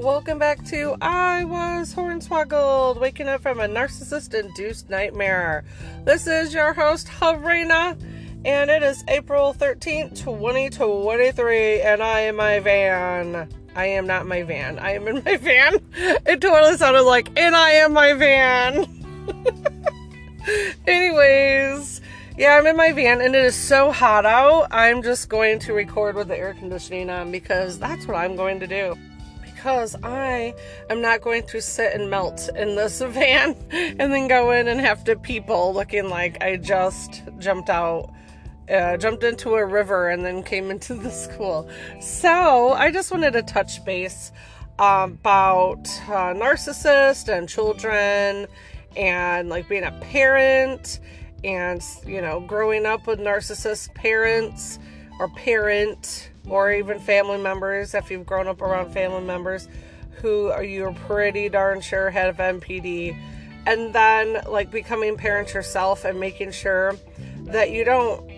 Welcome back to I Was Hornswoggled, waking up from a narcissist induced nightmare. This is your host, Havrina, and it is April 13th, 2023, and I am my van. I am not my van. I am in my van. It totally sounded like, and I am my van. Anyways, yeah, I'm in my van and it is so hot out. I'm just going to record with the air conditioning on because that's what I'm going to do because I am not going to sit and melt in this van and then go in and have to people looking like I just jumped out. Uh, jumped into a river and then came into the school. So I just wanted to touch base um, about uh, narcissists and children and like being a parent and you know growing up with narcissist parents or parent or even family members, if you've grown up around family members who you're pretty darn sure had NPD. and then like becoming parents yourself and making sure that you don't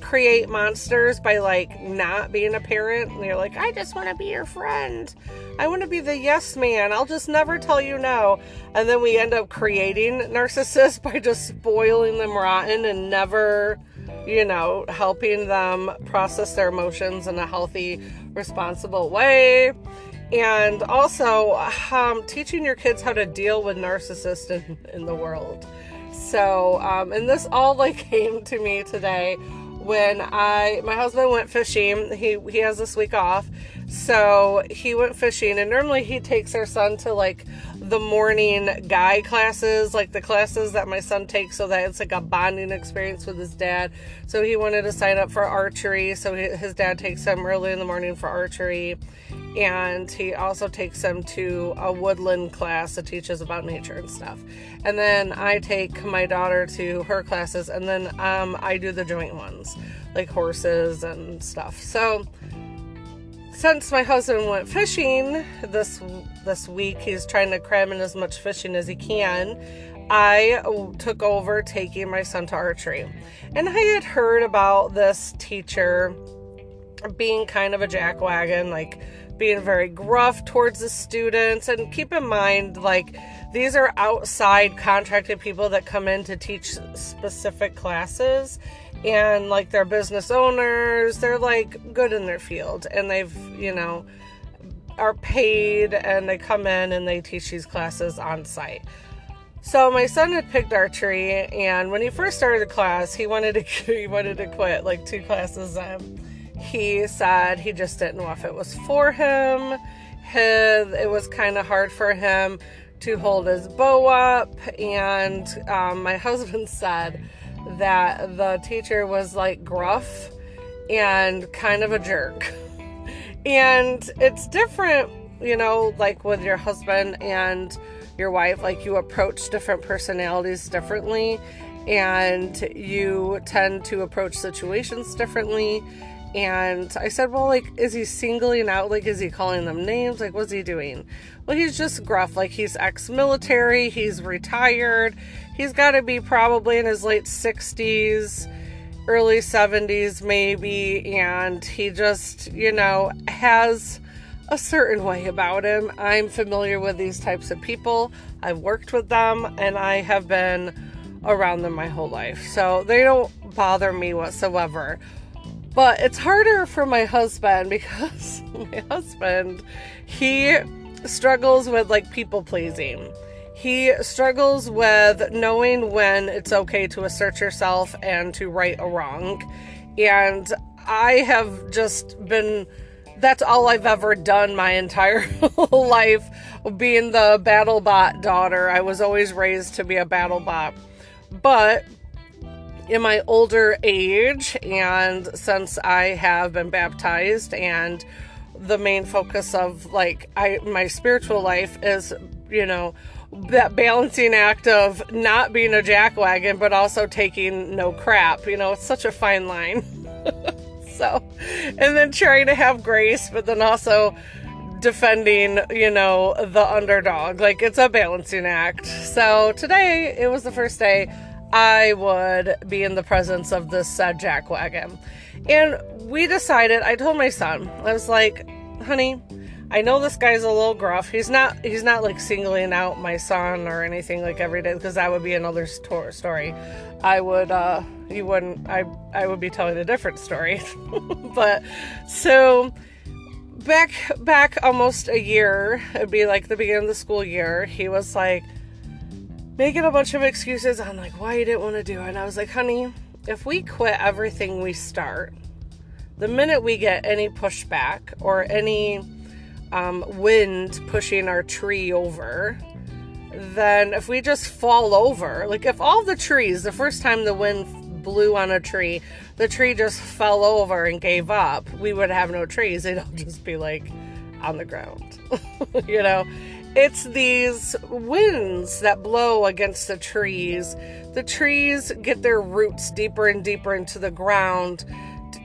create monsters by like not being a parent. And you're like i just want to be your friend. I want to be the yes man. I'll just never tell you no. And then we end up creating narcissists by just spoiling them rotten and never you know, helping them process their emotions in a healthy, responsible way. And also um, teaching your kids how to deal with narcissists in, in the world. So, um, and this all like came to me today when I my husband went fishing. He he has this week off, so he went fishing, and normally he takes our son to like the morning guy classes, like the classes that my son takes, so that it's like a bonding experience with his dad. So he wanted to sign up for archery, so his dad takes him early in the morning for archery, and he also takes him to a woodland class that teaches about nature and stuff. And then I take my daughter to her classes, and then um, I do the joint ones, like horses and stuff. So since my husband went fishing this this week, he's trying to cram in as much fishing as he can. I took over taking my son to archery. And I had heard about this teacher being kind of a jackwagon, like being very gruff towards the students. And keep in mind, like, these are outside contracted people that come in to teach specific classes. And like they're business owners. They're like good in their field. And they've you know are paid. And they come in and they teach these classes on site. So my son had picked archery. And when he first started the class he wanted to he wanted to quit like two classes in. He said he just didn't know if it was for him. His it was kind of hard for him to hold his bow up and um, my husband said that the teacher was like gruff and kind of a jerk. And it's different, you know, like with your husband and your wife, like you approach different personalities differently and you tend to approach situations differently. And I said, Well, like, is he singling out? Like, is he calling them names? Like, what's he doing? Well, he's just gruff. Like, he's ex military, he's retired, he's got to be probably in his late 60s, early 70s, maybe. And he just, you know, has a certain way about him. I'm familiar with these types of people. I've worked with them and I have been around them my whole life. So they don't bother me whatsoever. But it's harder for my husband because my husband, he struggles with like people pleasing he struggles with knowing when it's okay to assert yourself and to right a wrong. And I have just been that's all I've ever done my entire life being the battle bot daughter. I was always raised to be a battle bot. But in my older age and since I have been baptized and the main focus of like I my spiritual life is, you know, that balancing act of not being a jackwagon but also taking no crap. You know, it's such a fine line. so, and then trying to have grace, but then also defending, you know, the underdog. Like it's a balancing act. So today it was the first day I would be in the presence of this said jackwagon. And we decided, I told my son, I was like, honey, I know this guy's a little gruff. He's not he's not like singling out my son or anything like every day because that would be another sto- story. I would uh you wouldn't I I would be telling a different story. but so back back almost a year, it'd be like the beginning of the school year, he was like making a bunch of excuses on like why you didn't want to do it. And I was like, honey, if we quit everything we start, the minute we get any pushback or any um, wind pushing our tree over, then if we just fall over, like if all the trees, the first time the wind blew on a tree, the tree just fell over and gave up, we would have no trees. It'll just be like on the ground, you know? It's these winds that blow against the trees. The trees get their roots deeper and deeper into the ground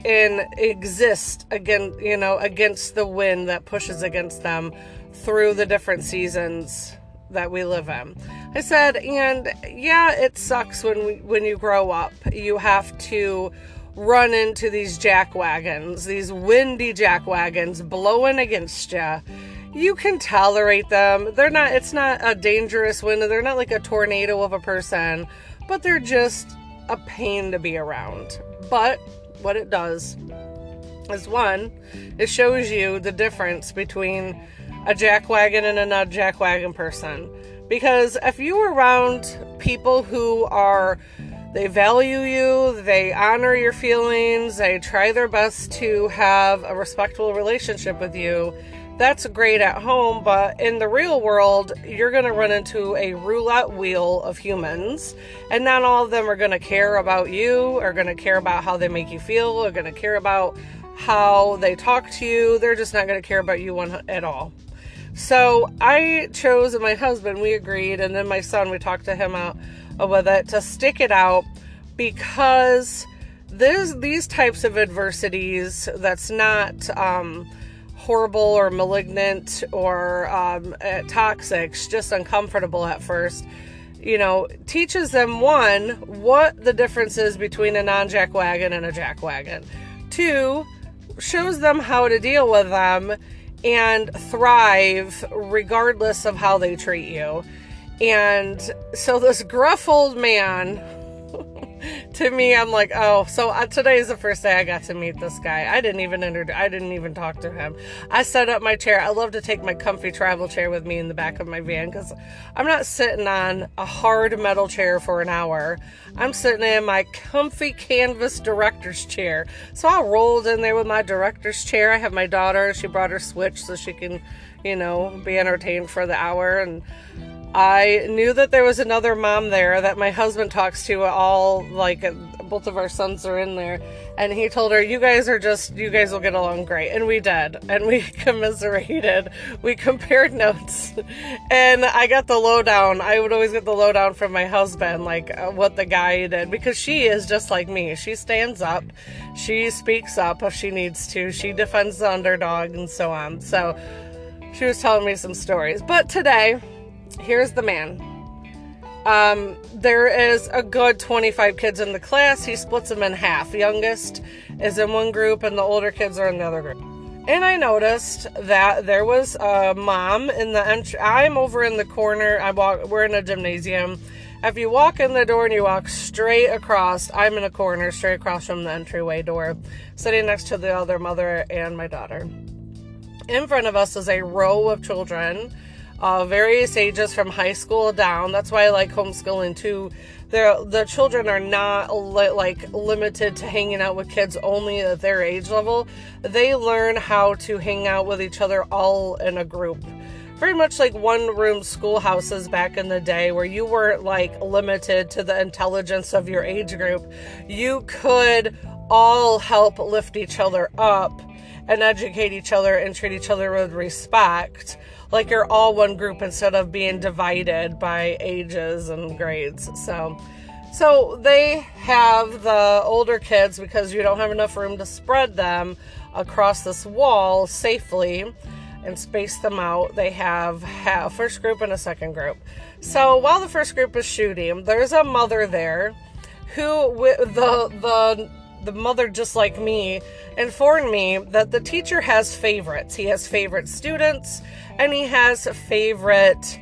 and exist again, you know, against the wind that pushes against them through the different seasons that we live in. I said, and yeah, it sucks when we, when you grow up. You have to run into these jack wagons, these windy jack wagons blowing against you you can tolerate them. They're not, it's not a dangerous wind. They're not like a tornado of a person, but they're just a pain to be around. But what it does is one, it shows you the difference between a jackwagon and a not jackwagon person. Because if you are around people who are, they value you, they honor your feelings, they try their best to have a respectful relationship with you, that's great at home, but in the real world, you're going to run into a roulette wheel of humans, and not all of them are going to care about you, are going to care about how they make you feel, are going to care about how they talk to you. They're just not going to care about you one, at all. So I chose, and my husband, we agreed, and then my son, we talked to him out with it to stick it out because there's these types of adversities that's not. Um, horrible or malignant or um, uh, toxic, just uncomfortable at first, you know, teaches them one, what the difference is between a non jack wagon and a jack wagon. Two, shows them how to deal with them and thrive regardless of how they treat you. And so this gruff old man to me, I'm like, oh, so uh, today is the first day I got to meet this guy. I didn't even enter, I didn't even talk to him. I set up my chair. I love to take my comfy travel chair with me in the back of my van because I'm not sitting on a hard metal chair for an hour. I'm sitting in my comfy canvas director's chair. So I rolled in there with my director's chair. I have my daughter. She brought her Switch so she can, you know, be entertained for the hour and I knew that there was another mom there that my husband talks to all like both of our sons are in there. And he told her you guys are just you guys will get along great. And we did. And we commiserated. We compared notes. And I got the lowdown. I would always get the lowdown from my husband like uh, what the guy did. Because she is just like me. She stands up. She speaks up if she needs to. She defends the underdog and so on. So she was telling me some stories. But today here's the man. Um, there is a good 25 kids in the class. He splits them in half. Youngest is in one group, and the older kids are in the other group. And I noticed that there was a mom in the entry. I'm over in the corner. I walk. We're in a gymnasium. If you walk in the door and you walk straight across, I'm in a corner, straight across from the entryway door, sitting next to the other mother and my daughter. In front of us is a row of children uh, various ages from high school down. That's why I like homeschooling too. The children are not li- like limited to hanging out with kids only at their age level. They learn how to hang out with each other all in a group. Very much like one room schoolhouses back in the day, where you weren't like limited to the intelligence of your age group. You could all help lift each other up and educate each other and treat each other with respect like you're all one group instead of being divided by ages and grades. So so they have the older kids because you don't have enough room to spread them across this wall safely and space them out. They have a first group and a second group. So while the first group is shooting, there's a mother there who the the the mother just like me informed me that the teacher has favorites. He has favorite students and he has favorite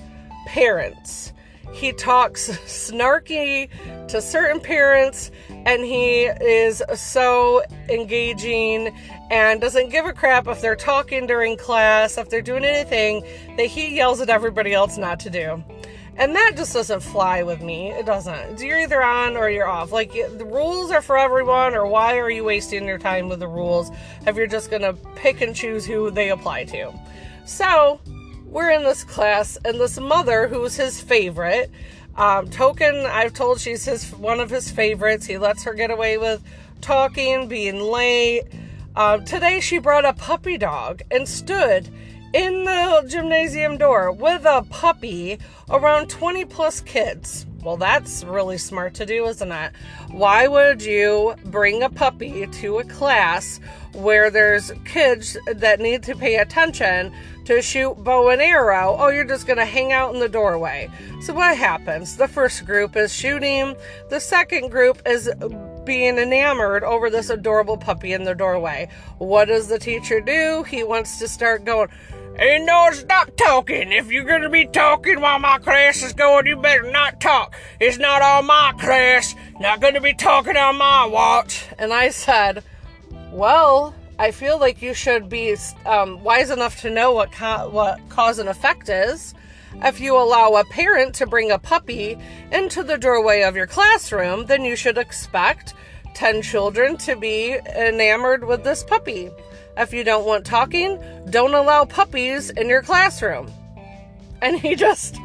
parents. He talks snarky to certain parents and he is so engaging and doesn't give a crap if they're talking during class, if they're doing anything that he yells at everybody else not to do. And that just doesn't fly with me. It doesn't. You're either on or you're off. Like the rules are for everyone, or why are you wasting your time with the rules if you're just gonna pick and choose who they apply to? So we're in this class, and this mother, who's his favorite, um, Token, I've told she's his one of his favorites. He lets her get away with talking, being late. Uh, today she brought a puppy dog and stood in the gymnasium door with a puppy around 20 plus kids. Well, that's really smart to do, isn't it? Why would you bring a puppy to a class where there's kids that need to pay attention to shoot bow and arrow? Oh, you're just going to hang out in the doorway. So, what happens? The first group is shooting, the second group is being enamored over this adorable puppy in the doorway. What does the teacher do? He wants to start going, Ain't no stop talking. If you're gonna be talking while my class is going, you better not talk. It's not on my class. Not gonna be talking on my watch. And I said, Well, I feel like you should be um, wise enough to know what co- what cause and effect is. If you allow a parent to bring a puppy into the doorway of your classroom, then you should expect 10 children to be enamored with this puppy. If you don't want talking, don't allow puppies in your classroom. And he just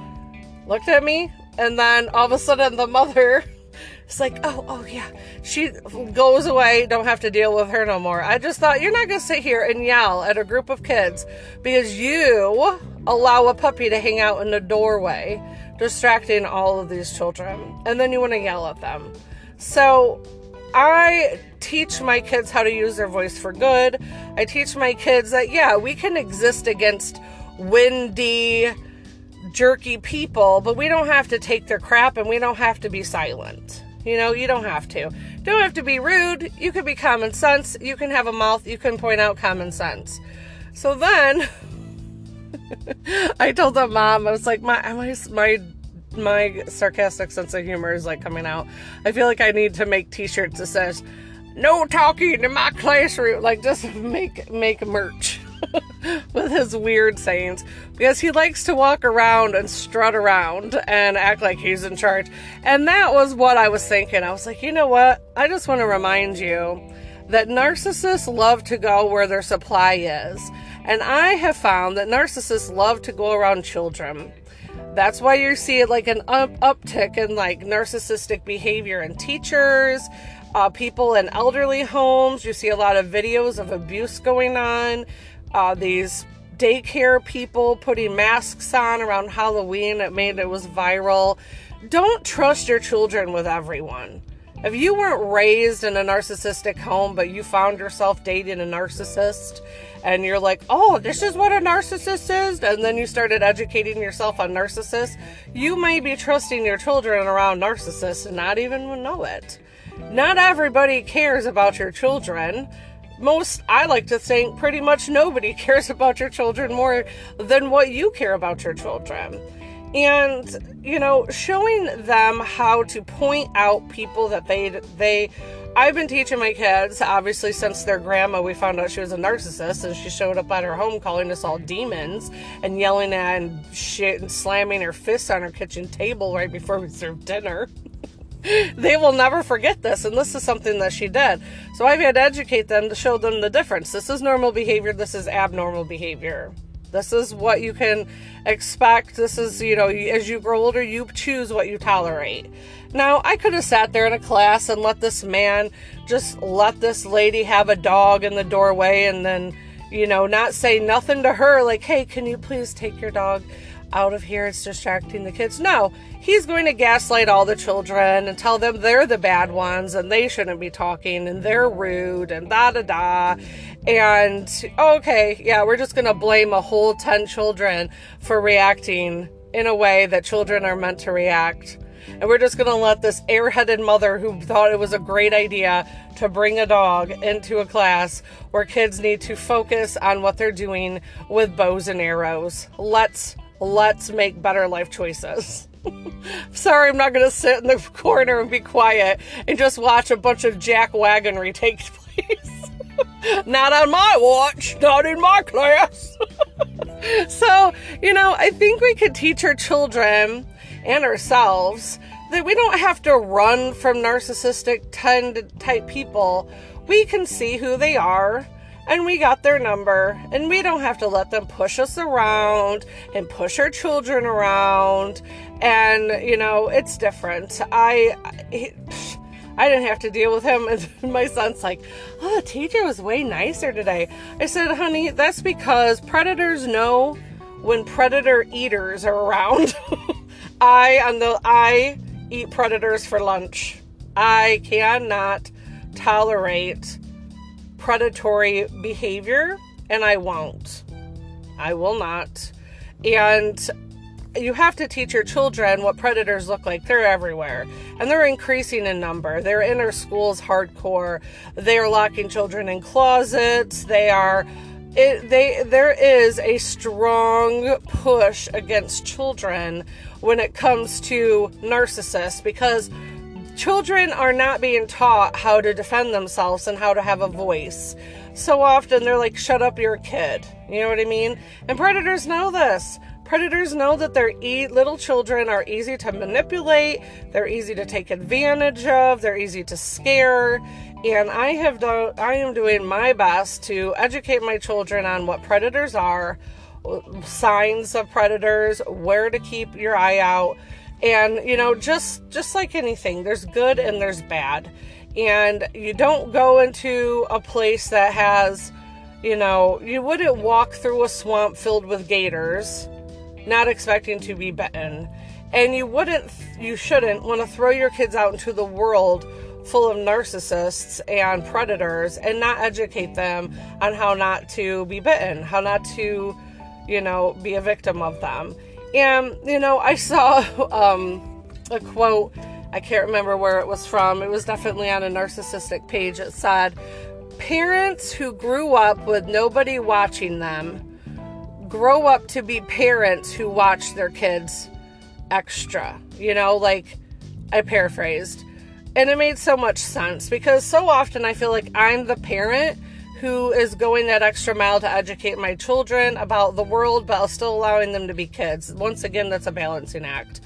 looked at me, and then all of a sudden, the mother is like, Oh, oh, yeah. She goes away, don't have to deal with her no more. I just thought, you're not going to sit here and yell at a group of kids because you allow a puppy to hang out in the doorway, distracting all of these children. And then you want to yell at them. So, I teach my kids how to use their voice for good. I teach my kids that, yeah, we can exist against windy, jerky people, but we don't have to take their crap and we don't have to be silent. You know, you don't have to. Don't have to be rude. You can be common sense. You can have a mouth. You can point out common sense. So then I told the mom, I was like, my, my, my my sarcastic sense of humor is like coming out. I feel like I need to make t-shirts that says no talking in my classroom like just make make merch with his weird sayings because he likes to walk around and strut around and act like he's in charge. And that was what I was thinking. I was like, "You know what? I just want to remind you that narcissists love to go where their supply is." And I have found that narcissists love to go around children. That's why you see it like an up- uptick in like narcissistic behavior in teachers, uh, people in elderly homes. You see a lot of videos of abuse going on. Uh, these daycare people putting masks on around Halloween. It made it was viral. Don't trust your children with everyone. If you weren't raised in a narcissistic home, but you found yourself dating a narcissist, and you're like, oh, this is what a narcissist is, and then you started educating yourself on narcissists, you may be trusting your children around narcissists and not even know it. Not everybody cares about your children. Most, I like to think, pretty much nobody cares about your children more than what you care about your children and you know showing them how to point out people that they they I've been teaching my kids obviously since their grandma we found out she was a narcissist and she showed up at her home calling us all demons and yelling at and shit and slamming her fists on her kitchen table right before we served dinner. they will never forget this and this is something that she did. So I've had to educate them to show them the difference. This is normal behavior, this is abnormal behavior. This is what you can expect. This is, you know, as you grow older, you choose what you tolerate. Now, I could have sat there in a class and let this man just let this lady have a dog in the doorway and then, you know, not say nothing to her like, hey, can you please take your dog out of here? It's distracting the kids. No, he's going to gaslight all the children and tell them they're the bad ones and they shouldn't be talking and they're rude and da da da. And okay, yeah, we're just going to blame a whole 10 children for reacting in a way that children are meant to react. And we're just going to let this airheaded mother who thought it was a great idea to bring a dog into a class where kids need to focus on what they're doing with bows and arrows. Let's let's make better life choices. Sorry, I'm not going to sit in the corner and be quiet and just watch a bunch of jack wagonry take place. not on my watch, not in my class. so, you know, I think we could teach our children and ourselves that we don't have to run from narcissistic type people. We can see who they are and we got their number. And we don't have to let them push us around and push our children around. And you know it's different. I i didn't have to deal with him. And my son's like oh the teacher was way nicer today. I said honey that's because predators know when predator eaters are around. I on the i eat predators for lunch. I cannot tolerate predatory behavior, and I won't. I will not. And you have to teach your children what predators look like. They're everywhere. And they're increasing in number. They're in our schools hardcore. They are locking children in closets. They are it, they there is a strong push against children when it comes to narcissists because children are not being taught how to defend themselves and how to have a voice. So often they're like, shut up, you're a kid. You know what I mean? And predators know this. Predators know that their e- little children are easy to manipulate, they're easy to take advantage of, they're easy to scare. And I have done I am doing my best to educate my children on what predators are, signs of predators, where to keep your eye out and you know just just like anything there's good and there's bad. And you don't go into a place that has you know you wouldn't walk through a swamp filled with gators not expecting to be bitten. And you wouldn't you shouldn't want to throw your kids out into the world full of narcissists and predators and not educate them on how not to be bitten how not to you know be a victim of them and, you know, I saw um, a quote, I can't remember where it was from. It was definitely on a narcissistic page. It said, Parents who grew up with nobody watching them grow up to be parents who watch their kids extra. You know, like I paraphrased. And it made so much sense because so often I feel like I'm the parent who is going that extra mile to educate my children about the world, but still allowing them to be kids. Once again, that's a balancing act.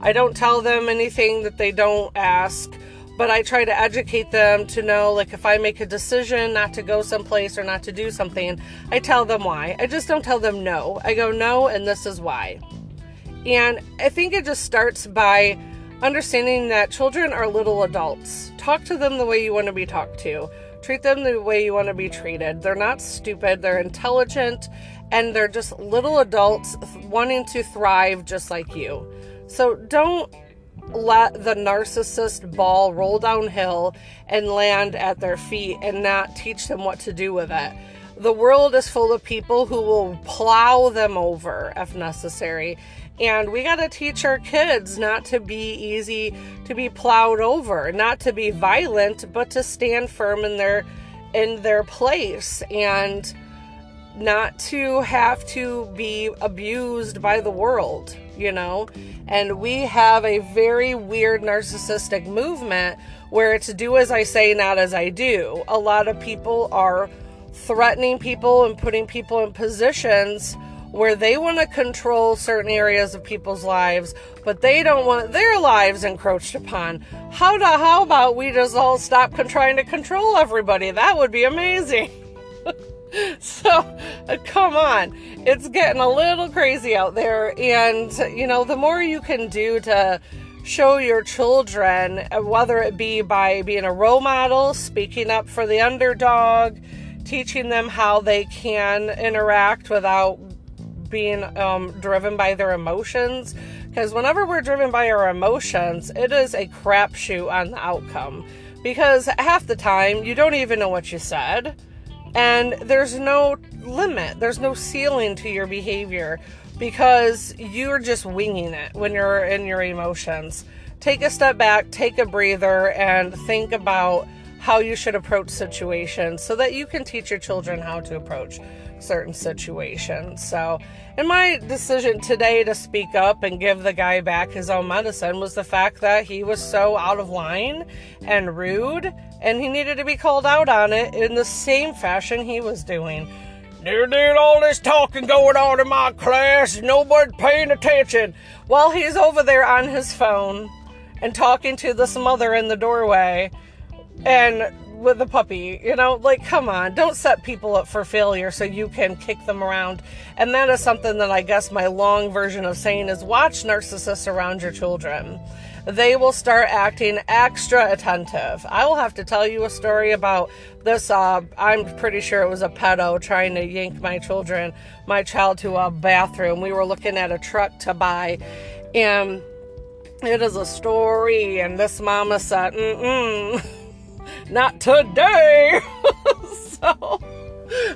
I don't tell them anything that they don't ask, but I try to educate them to know like if I make a decision not to go someplace or not to do something, I tell them why. I just don't tell them no. I go no, and this is why. And I think it just starts by understanding that children are little adults. Talk to them the way you want to be talked to Treat them the way you want to be treated. They're not stupid, they're intelligent, and they're just little adults wanting to thrive just like you. So don't let the narcissist ball roll downhill and land at their feet and not teach them what to do with it. The world is full of people who will plow them over if necessary. And we got to teach our kids not to be easy to be plowed over, not to be violent, but to stand firm in their in their place and not to have to be abused by the world, you know? And we have a very weird narcissistic movement where it's do as I say, not as I do. A lot of people are threatening people and putting people in positions where they want to control certain areas of people's lives, but they don't want their lives encroached upon. How to, how about we just all stop trying to control everybody? That would be amazing. so, uh, come on. It's getting a little crazy out there and you know, the more you can do to show your children uh, whether it be by being a role model, speaking up for the underdog, teaching them how they can interact without being um, driven by their emotions. Because whenever we're driven by our emotions, it is a crapshoot on the outcome. Because half the time, you don't even know what you said, and there's no limit, there's no ceiling to your behavior because you're just winging it when you're in your emotions. take a step back, take a breather, and think about how you should approach situations so that you can teach your children how to approach certain situations. So, and my decision today to speak up and give the guy back his own medicine was the fact that he was so out of line and rude, and he needed to be called out on it in the same fashion he was doing. There, there, all this talking going on in my class, nobody paying attention. While he's over there on his phone and talking to this mother in the doorway, and with the puppy. You know, like, come on, don't set people up for failure so you can kick them around. And that is something that I guess my long version of saying is watch narcissists around your children. They will start acting extra attentive. I will have to tell you a story about this. Uh, I'm pretty sure it was a pedo trying to yank my children, my child, to a bathroom. We were looking at a truck to buy, and it is a story. And this mama said, mm mm not today. so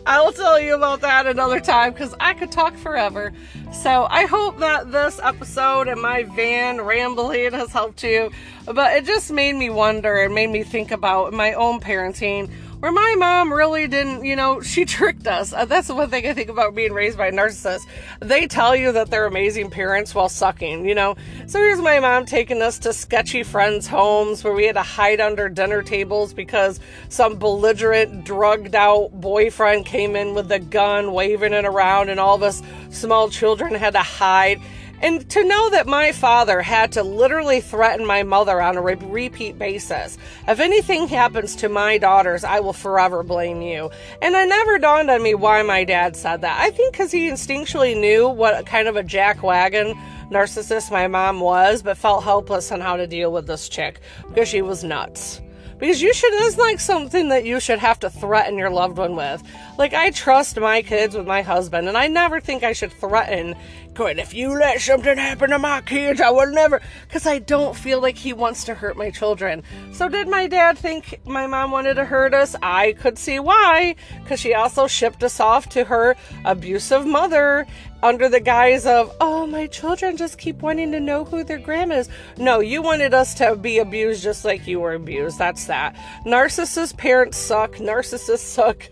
I'll tell you about that another time because I could talk forever. So I hope that this episode and my van rambling has helped you. But it just made me wonder and made me think about my own parenting where my mom really didn't, you know, she tricked us. Uh, that's the one thing I think about being raised by a narcissist. They tell you that they're amazing parents while sucking, you know. So here's my mom taking us to sketchy friends' homes where we had to hide under dinner tables because some belligerent, drugged out boyfriend came in with a gun, waving it around, and all of us small children had to hide. And to know that my father had to literally threaten my mother on a re- repeat basis. If anything happens to my daughters, I will forever blame you. And it never dawned on me why my dad said that. I think because he instinctually knew what kind of a jackwagon narcissist my mom was, but felt helpless on how to deal with this chick because she was nuts because you should it's like something that you should have to threaten your loved one with. Like i trust my kids with my husband and i never think i should threaten going if you let something happen to my kids i will never because i don't feel like he wants to hurt my children. So did my dad think my mom wanted to hurt us? I could see why because she also shipped us off to her abusive mother under the guise of, oh, my children just keep wanting to know who their grandma is. No, you wanted us to be abused just like you were abused. That's that. Narcissist parents suck. Narcissists suck.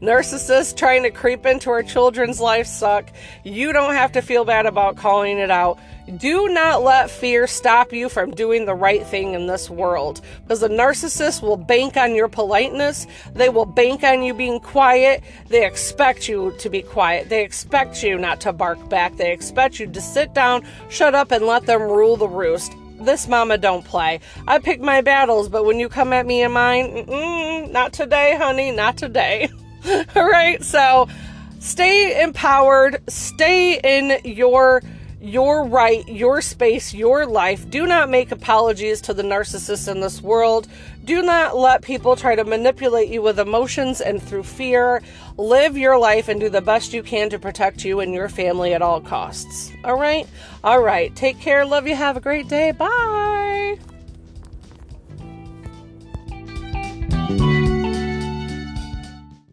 Narcissists trying to creep into our children's life suck. You don't have to feel bad about calling it out. Do not let fear stop you from doing the right thing in this world because the narcissist will bank on your politeness. They will bank on you being quiet. They expect you to be quiet. They expect you not to bark back. They expect you to sit down, shut up, and let them rule the roost this mama don't play. I pick my battles, but when you come at me in mine, not today, honey, not today. All right, so stay empowered, stay in your your right, your space, your life. Do not make apologies to the narcissists in this world. Do not let people try to manipulate you with emotions and through fear. Live your life and do the best you can to protect you and your family at all costs. All right? All right. Take care. Love you. Have a great day. Bye.